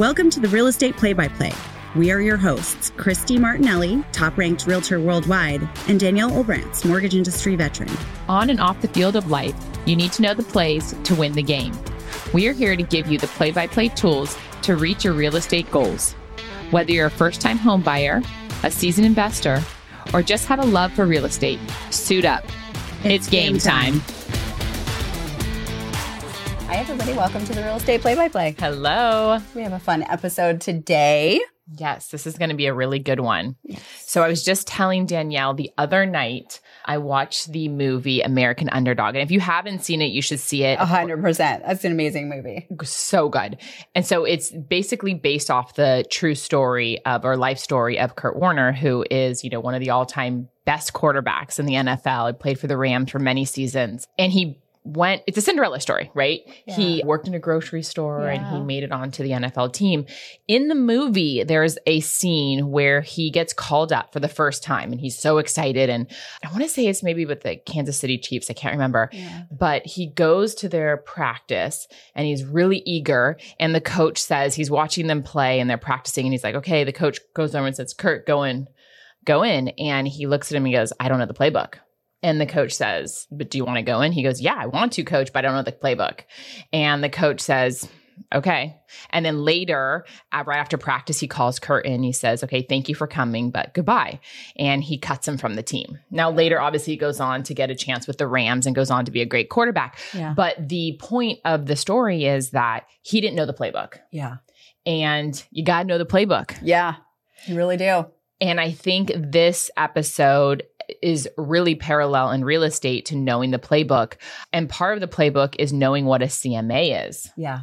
Welcome to the Real Estate Play by Play. We are your hosts, Christy Martinelli, top ranked realtor worldwide, and Danielle Olbrantz, mortgage industry veteran. On and off the field of life, you need to know the plays to win the game. We are here to give you the play by play tools to reach your real estate goals. Whether you're a first time home buyer, a seasoned investor, or just have a love for real estate, suit up. It's, game, time. Hi, everybody. Welcome to the Real Estate Play by Play. Hello. We have a fun episode today. Yes, this is going to be a really good one. Yes. So, I was just telling Danielle the other night, I watched the movie American Underdog. And if you haven't seen it, you should see it. A hundred percent. That's an amazing movie. so good. And so it's basically based off the true story of or life story of Kurt Warner, who is, you know, one of the all-time best quarterbacks in the NFL. He played for the Rams for many seasons. And he went it's a Cinderella story, right? Yeah. He worked in a grocery store and he made it onto the NFL team. In the movie, there's a scene where he gets called up for the first time and he's so excited and I want to say it's maybe with the Kansas City Chiefs, I can't remember Yeah. but he goes to their practice and he's really eager. And the coach says he's watching them play and they're practicing. And he's like, okay, the coach goes over and says, Kurt, go in, go in. And he looks at him and goes, I don't know the playbook. And the coach says, But do you want to go in? He goes, Yeah, I want to, coach, but I don't know the playbook. And the coach says, Okay. And then later, uh, right after practice, he calls Kurt in. He says, Okay, thank you for coming, but goodbye. And he cuts him from the team. Now, later, obviously, he goes on to get a chance with the Rams and goes on to be a great quarterback. Yeah. But the point of the story is that he didn't know the playbook. Yeah. And you got to know the playbook. Yeah. You really do. And I think this episode is really parallel in real estate to knowing the playbook. And part of the playbook is knowing what a CMA is Yeah.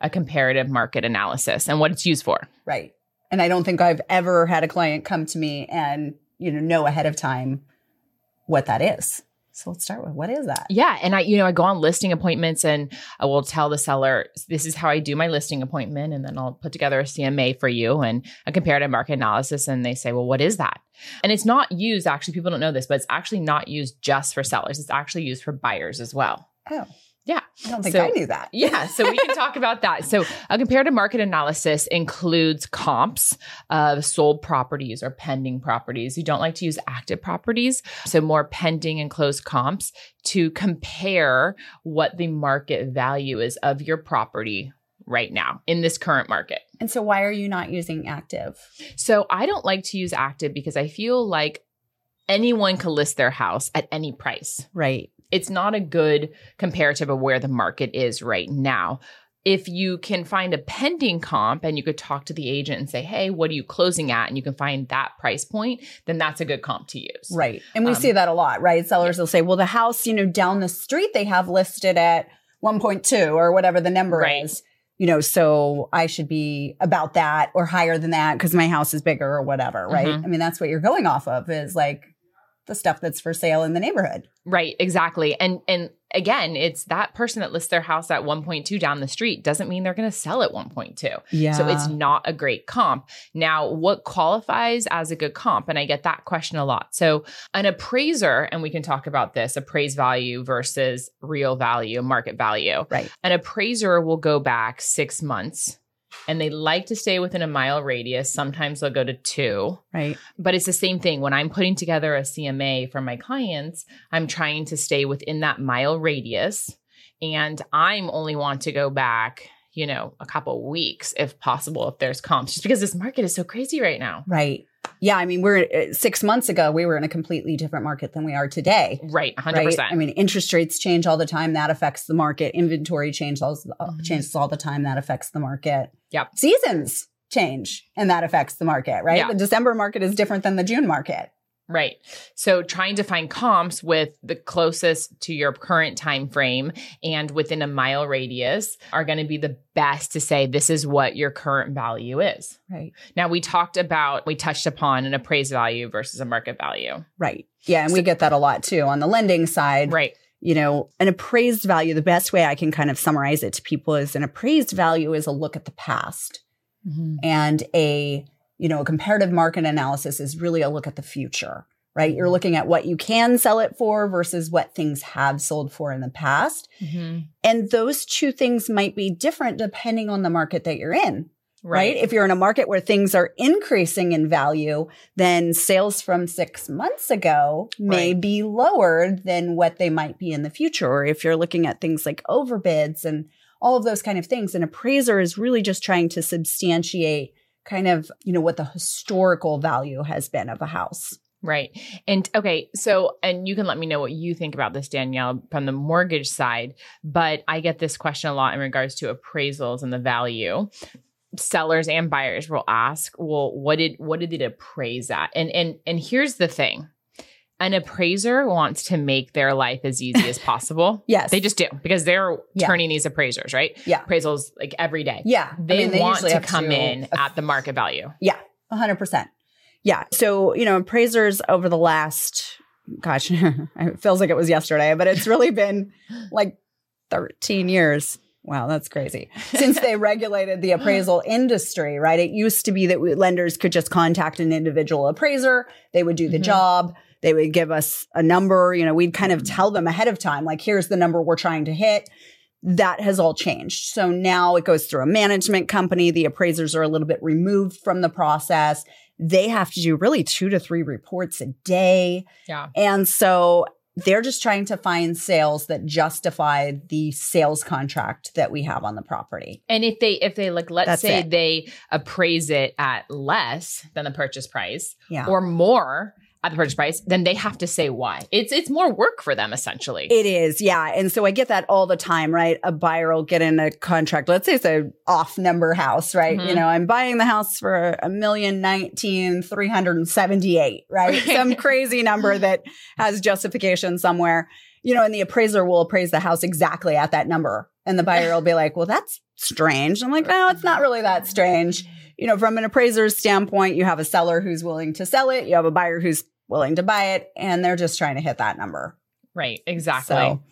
a comparative market analysis and what it's used for. Right. And I don't think I've ever had a client come to me and, you know, know ahead of time what that is. So let's start with what is that? Yeah. And I, you know, I go on listing appointments and I will tell the seller, this is how I do my listing appointment. And then I'll put together a CMA for you and a comparative market analysis. And they say, well, what is that? And it's not used, actually, people don't know this, but it's actually not used just for sellers. It's actually used for buyers as well. Oh, Yeah. I don't think So- I knew that. Yeah, so we can talk about that. So, a comparative market analysis includes comps of sold properties or pending properties. You don't like to use active properties, so more pending and closed comps to compare what the market value is of your property right now in this current market. And so why are you not using active? So, I don't like to use active because I feel like anyone can list their house at any price Right. It's not a good comparative of where the market is right now. If you can find a pending comp and you could talk to the agent and say, hey, what are you closing at? And you can find that price point, then that's a good comp to use. Right. And we Um, see that a lot, right? Sellers will say, well, the house, you know, down the street they have listed at 1.2 or whatever the number Right. is. You know, so I should be about that or higher than that because my house is bigger or whatever, right? Mhm. I mean, that's what you're going off of is like the stuff that's for sale in the neighborhood. Right, exactly. And and again, it's that person that lists their house at 1.2 down the street doesn't mean they're going to sell at 1.2. Yeah. So it's not a great comp. Now, what qualifies as a good comp? And I get that question a lot. So, an appraiser, and we can talk about this appraised value versus real value, market value. Right. An appraiser will go back six months and they like to stay within a mile radius. Sometimes they'll go to two right. but it's the same thing when i'm putting together a cma for my clients i'm trying to stay within that mile radius and i'm only want to go back you know a couple weeks if possible if there's comps just because this market is so crazy right now Right. Yeah. I mean, we're uh, six months ago, we were in a completely different market than we are today. right 100% Right? I mean, interest rates change all the time. That affects the market. Inventory change all, Mhm. changes all the time. That affects the market. Yep. Seasons change and that affects the market, right? Yeah. The December market is different than the June market. Right. So trying to find comps with the closest to your current time frame and within a mile radius are going to be the best to say this is what your current value is. Right. Now we talked about we touched upon an appraised value versus a market value. Right. Yeah. And we get that a lot too on the lending side. Right. You know, an appraised value, the best way I can kind of summarize it to people is an appraised value is a look at the past. Mm-hmm. and a you know a comparative market analysis is really a look at the future right you're looking at what you can sell it for versus what things have sold for in the past Mhm. and those two things might be different depending on the market that you're in right. If you're in a market where things are increasing in value, then sales from six months ago may Right. be lower than what they might be in the future. Or if you're looking at things like overbids and all of those kind of things, an appraiser is really just trying to substantiate kind of, you know, what the historical value has been of a house. Right. And okay, so and you can let me know what you think about this Danielle from the mortgage side, but I get this question a lot in regards to appraisals and the value. Sellers and buyers will ask, "Well, what did what did it appraise at?" And and and here's the thing. An appraiser wants to make their life as easy as possible. Yes. They just do because they're Yeah. turning these appraisers, right? Yeah. Appraisals like every day. Yeah. I They, want to come in a at the market value. Yeah, 100%. Yeah. So, you know, appraisers over the last, gosh, it feels like it was yesterday, but it's really been like 13 years. Wow, that's crazy. Since they regulated the appraisal industry, right? It used to be that we, lenders could just contact an individual appraiser, they would do the Mhm. job, they would give us a number, you know, we'd kind of mm-hmm. tell them ahead of time, like, here's the number we're trying to hit that has all changed. So now it goes through a management company. The appraisers are a little bit removed from the process. They have to do really two to three reports a day. Yeah. And so they're just trying to find sales that justify the sales contract that we have on the property. And if they if they like let's That's say it. they appraise it at less than the purchase price Yeah. or more at the purchase price, then they have to say why. It's it's more work for them essentially. It is, yeah. And so I get that all the time, right? A buyer will get in a contract. Let's say it's a off number house, right? Mhm. You know, I'm buying the house for a million nineteen three hundred and seventy eight, right? Some crazy number that has justification somewhere. You know, and the appraiser will appraise the house exactly at that number. And the buyer will be like, well, that's strange. I'm like, no, it's not really that strange. You know, from an appraiser's standpoint, you have a seller who's willing to sell it, you have a buyer who's willing to buy it, and they're just trying to hit that number. right, exactly. So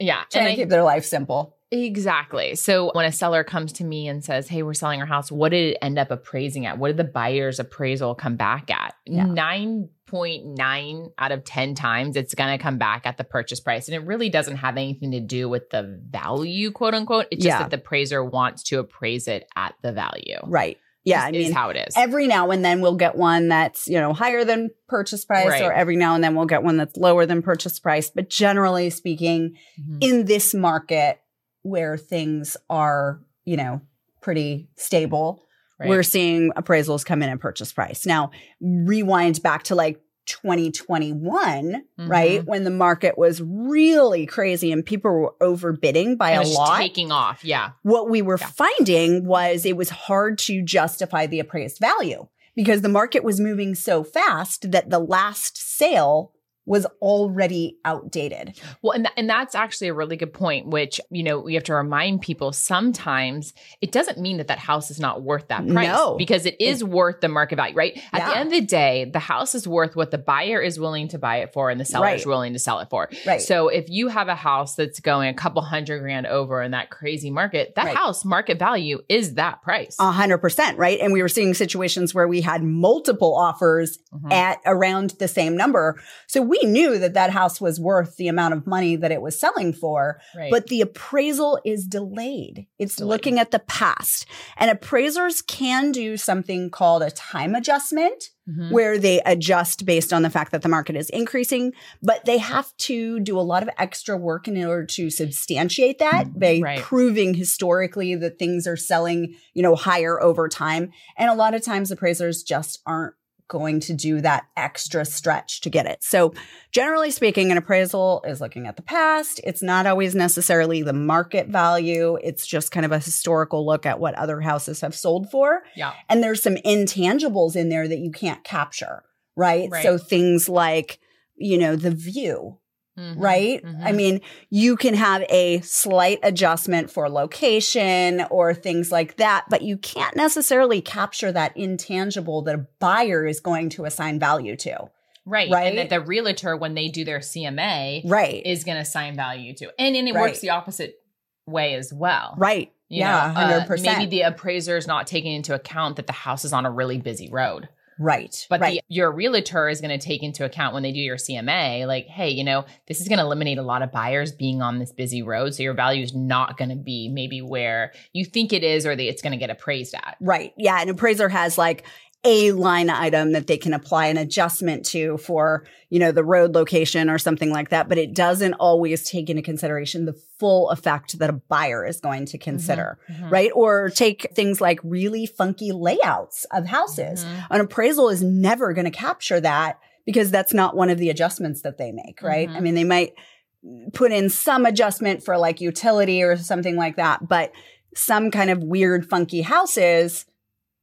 yeah. trying And to I- keep their life simple. Exactly. So when a seller comes to me and says, Hey, we're selling our house, what did it end up appraising at? What did the buyer's appraisal come back at? Yeah. 9.9 out of 10 times, it's going to come back at the purchase price. And it really doesn't have anything to do with the value, quote unquote. It's just Yeah. that the appraiser wants to appraise it at the value. Right. Yeah. I Is- is mean, how it is. every now and then we'll get one that's, you know, higher than purchase price, Right. or every now and then we'll get one that's lower than purchase price. But generally speaking, Mhm. in this market where things are, you know, pretty stable, Right. we're seeing appraisals come in at purchase price. Now, rewind back to like 2021, right? Mhm. When the market was really crazy and people were overbidding by And a lot. taking off. Yeah. what we were Yeah. finding was it was hard to justify the appraised value because the market was moving so fast that the last sale was already outdated. Well, and, th- and that's actually a really good point, which, you know, we have to remind people sometimes it doesn't mean that that house is not worth that price No. because it is worth the market value, right? At the end of the day, the house is worth what the buyer is willing to buy it for and the seller is willing to sell it for. Right. So if you have a house that's going a couple hundred grand over in that crazy market, that Right. house market value is that price. A hundred percent, right? And we were seeing situations where we had multiple offers Mhm. at around the same number. So we knew that that house was worth the amount of money that it was selling for. Right. But the appraisal is delayed. It's Delayed. looking at the past. And appraisers can do something called a time adjustment. Mhm. where they adjust based on the fact that the market is increasing, but they have to do a lot of extra work in order to substantiate that by Right. proving historically that things are selling, you know, higher over time. And a lot of times appraisers just aren't going to do that extra stretch to get it. So generally speaking, an appraisal is looking at the past. It's not always necessarily the market value. It's just kind of a historical look at what other houses have sold for yeah. and there's some intangibles in there that you can't capture, right? Right. So things like, you know, the view, Mhm. right? Mhm. I mean, you can have a slight adjustment for location or things like that, but you can't necessarily capture that intangible that a buyer is going to assign value to. Right. Right? And that the realtor, when they do their CMA, Right. is going to assign value to. And, and it Right. works the opposite way as well. right. You yeah, know, uh, 100%. maybe the appraiser is not taking into account that the house is on a really busy road. Right. But right. the, your realtor is going to take into account when they do your CMA, like, hey, you know, this is going to eliminate a lot of buyers being on this busy road. So your value is not going to be maybe where you think it is or the, it's going to get appraised at. Right. Yeah. An appraiser has like a line item that they can apply an adjustment to for, you know, the road location or something like that. But it doesn't always take into consideration the full effect that a buyer is going to consider, Mm-hmm. right? Or take things like really funky layouts of houses. Mhm. An appraisal is never going to capture that because that's not one of the adjustments that they make, right? Mhm. I mean, they might put in some adjustment for like utility or something like that, but some kind of weird, funky houses,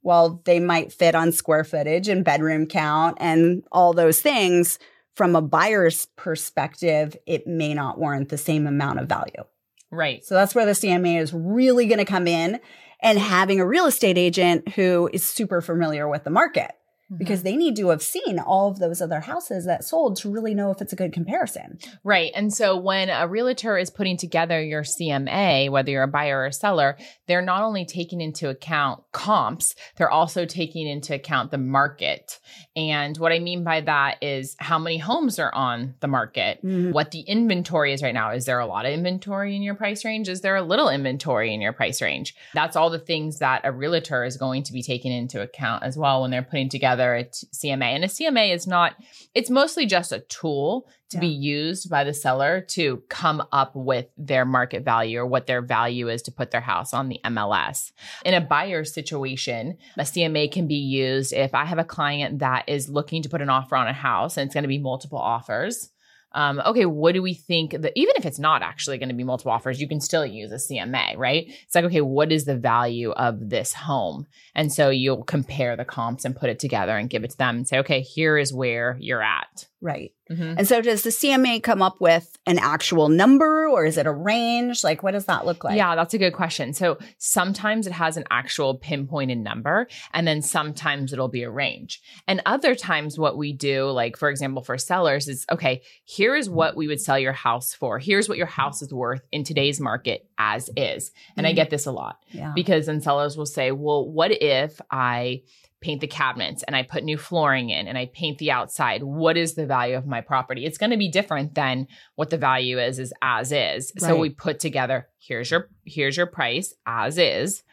while they might fit on square footage and bedroom count and all those things, from a buyer's perspective, it may not warrant the same amount of value. Right. So that's where the CMA is really going to come in and having a real estate agent who is super familiar with the market because they need to have seen all of those other houses that sold to really know if it's a good comparison. Right. And so when a realtor is putting together your CMA, whether you're a buyer or a seller, they're not only taking into account comps, they're also taking into account the market. And what I mean by that is how many homes are on the market, Mhm. what the inventory is right now. Is there a lot of inventory in your price range? Is there a little inventory in your price range? That's all the things that a realtor is going to be taking into account as well when they're putting together a t- CMA. And a CMA is not, it's mostly just a tool to be used by the seller to come up with their market value or what their value is to put their house on the MLS. In a buyer situation, a CMA can be used if I have a client that is looking to put an offer on a house and it's going to be multiple offers. Um, okay, what do we think that even if it's not actually going to be multiple offers, you can still use a CMA, right? It's like, okay, what is the value of this home? And so you'll compare the comps and put it together and give it to them and say, okay, here is where you're at. Right. Mhm. And so does the CMA come up with an actual number or is it a range? Like what does that look like? Yeah, that's a good question. So sometimes it has an actual pinpointed number, and then sometimes it'll be a range. And other times, what we do, like for example, for sellers, is okay, here is what we would sell your house for. Here's what your house is worth in today's market as is. And I Mhm. get this a lot Yeah. because then sellers will say, well, what if I paint the cabinets and I put new flooring in and I paint the outside? What is the value of my property? It's going to be different than what the value is is as is. So we put together here's your here's your price as is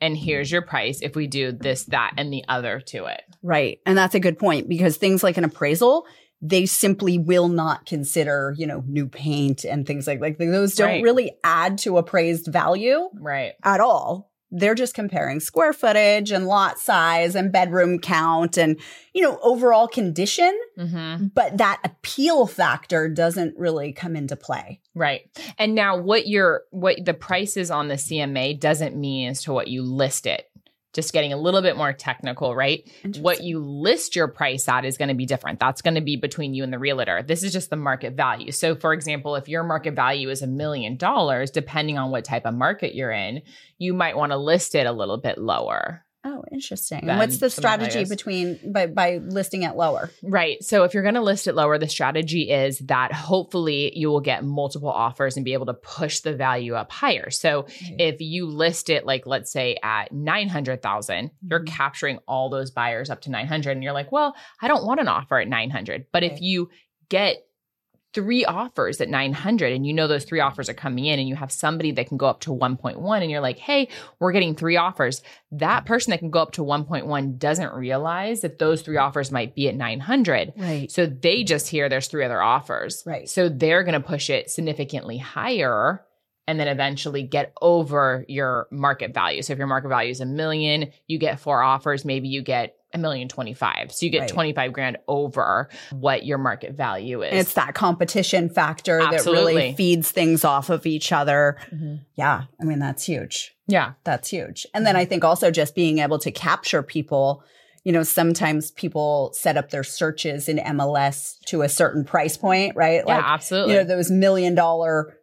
and here's your price if we do this that and the other to it. Right. And that's a good point because things like an appraisal, they simply will not consider, you know, new paint and things like like those don't Right. really add to appraised value Right. at all. They're just comparing square footage and lot size and bedroom count and, you know, overall condition. Mhm. But that appeal factor doesn't really come into play. Right. And now what your what the prices on the CMA doesn't mean as to what you list it. Just getting a little bit more technical, right? What you list your price at is going to be different. That's going to be between you and the realtor. This is just the market value. So, for example, if your market value is a million dollars, depending on what type of market you're in, you might want to list it a little bit lower. Interesting. And what's the strategy between by by listing it lower? Right. So if you're going to list it lower, the strategy is that hopefully you will get multiple offers and be able to push the value up higher. So if you list it like let's say at 900,000, you're Mhm. capturing all those buyers up to 900 and you're like, "Well, I don't want an offer at 900." But if you get three offers at 900 and you know those three offers are coming in and you have somebody that can go up to 1.1 and you're like, "Hey, we're getting three offers." That person that can go up to 1.1 doesn't realize that those three offers might be at 900. Right. So they just hear there's three other offers. Right. So they're going to push it significantly higher and then eventually get over your market value. So if your market value is a million, you get four offers, maybe you get a million 25. So you get Right. 25 grand over what your market value is. It's that competition factor that really feeds things off of each other. Mhm. Yeah. I mean, that's huge. Yeah. That's huge. And then I think also just being able to capture people, you know, sometimes people set up their searches in MLS to a certain price point, right? Yeah, absolutely. you know, those million dollar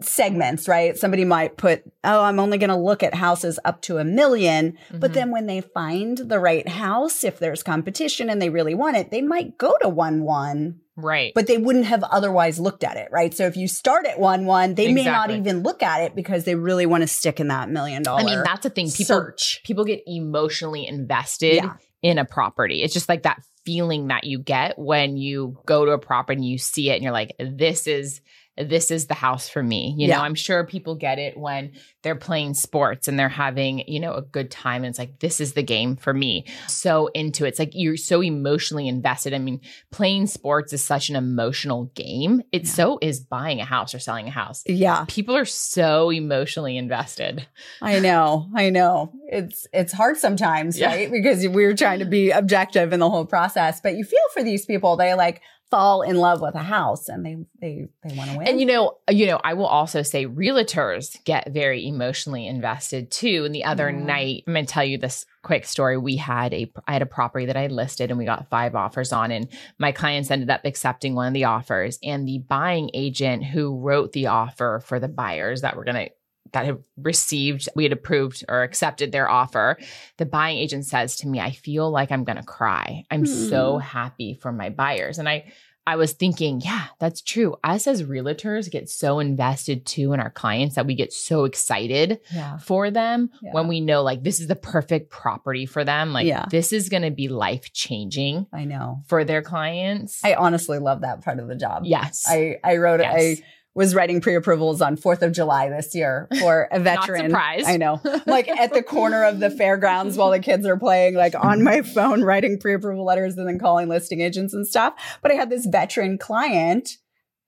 segments, right? Somebody might put, oh, I'm only going to look at houses up to a 1000000 But Mhm. then when they find the right house, if there's competition and they really want it, they might go to 1 1 right. but they wouldn't have otherwise looked at it, right? So if you start at one one, they may not even look at it because they really want to stick in that million dollar. I mean, that's the thing. People search. people get emotionally invested Yeah. in a property. It's just like that feeling that you get when you go to a property and you see it and you're like, this is this is the house for me. You Yeah. know, I'm sure people get it when they're playing sports and they're having, you know, a good time. And it's like, this is the game for me. So into it. It's like you're so emotionally invested. I mean, playing sports is such an emotional game. It Yeah. so is buying a house or selling a house. Yeah, People are so emotionally invested. I know. I know. It's it's hard sometimes, Yeah. right? Because we're trying to be objective in the whole process, but you feel for these people. They like fall in love with a house and they they they want to win. And you know, you know, I will also say realtors get very emotionally invested too. And the other Yeah. night, I'm going to tell you this quick story. We had a I had a property that I listed and we got five offers on and my clients ended up accepting one of the offers and the buying agent who wrote the offer for the buyers that were going to that had received, we had approved or accepted their offer. The buying agent says to me, I feel like I'm going to cry. I'm so hmm. happy for my buyers. And I, I was thinking, yeah, that's true. Us as realtors get so invested too in our clients that we get so excited yeah. for them Yeah. when we know like this is the perfect property for them. Like Yeah. this is going to be life changing I know. for their clients. I honestly love that part of the job. yes. I I wrote Yes. I was writing pre-approvals on 4th of July this year for a veteran. surprised. I know. Like at the corner of the fairgrounds while the kids are playing, like on my phone, writing pre-approval letters and then calling listing agents and stuff. But I had this veteran client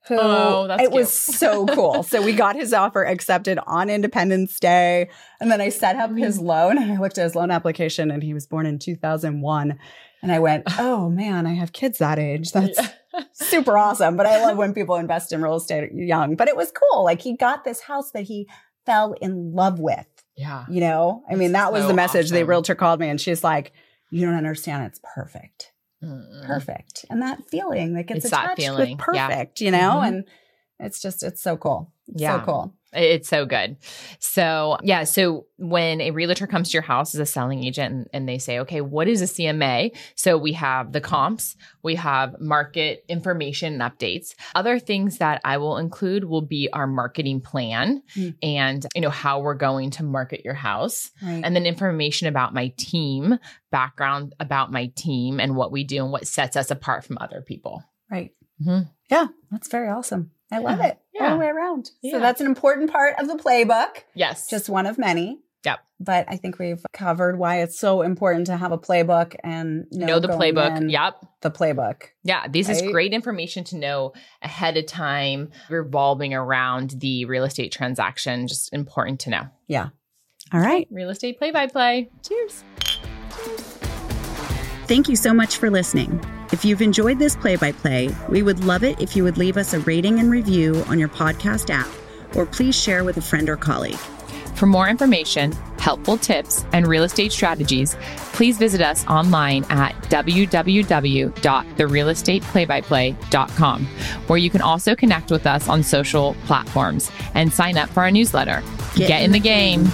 who Oh, it was so cool. So we got his offer accepted on Independence Day. And then I set up his Mm-hmm. loan and I looked at his loan application and he was born in 2001. And I went, oh man, I have kids that age. That's super awesome. But I love when people invest in real estate young. But it was cool. Like he got this house that he fell in love with. yeah. You know, I mean, That's that was so the message. The realtor called me and she's like, you don't understand. It's perfect. Mm. Perfect. And that feeling that gets It's that attached feeling. with Yeah. perfect, you know? Mhm. And it's just, it's so cool. It's Yeah. So cool. It's so good. So, yeah. So, when a realtor comes to your house as a selling agent and, and they say, okay, what is a CMA? So, we have the comps, we have market information and updates. Other things that I will include will be our marketing plan Hmm. and, you know, how we're going to market your house Right. and then information about my team, background about my team and what we do and what sets us apart from other people. right. Mhm. Yeah. That's very awesome. I love Yeah. it all Yeah. the way around. Yeah. So that's an important part of the playbook. Yes. just one of many. Yep. But I think we've covered why it's so important to have a playbook and know, know the playbook. in Yep. The playbook. Yeah, this is great information to know ahead of time revolving around the real estate transaction. Just important to know. Yeah. All right. Real estate play by play. Cheers. Cheers. Thank you so much for listening. If you've enjoyed this play by play, we would love it if you would leave us a rating and review on your podcast app, or please share with a friend or colleague. For more information, helpful tips, and real estate strategies, please visit us online at www.therealestateplaybyplay.com, where you can also connect with us on social platforms and sign up for our newsletter. Get Get, in in the the game.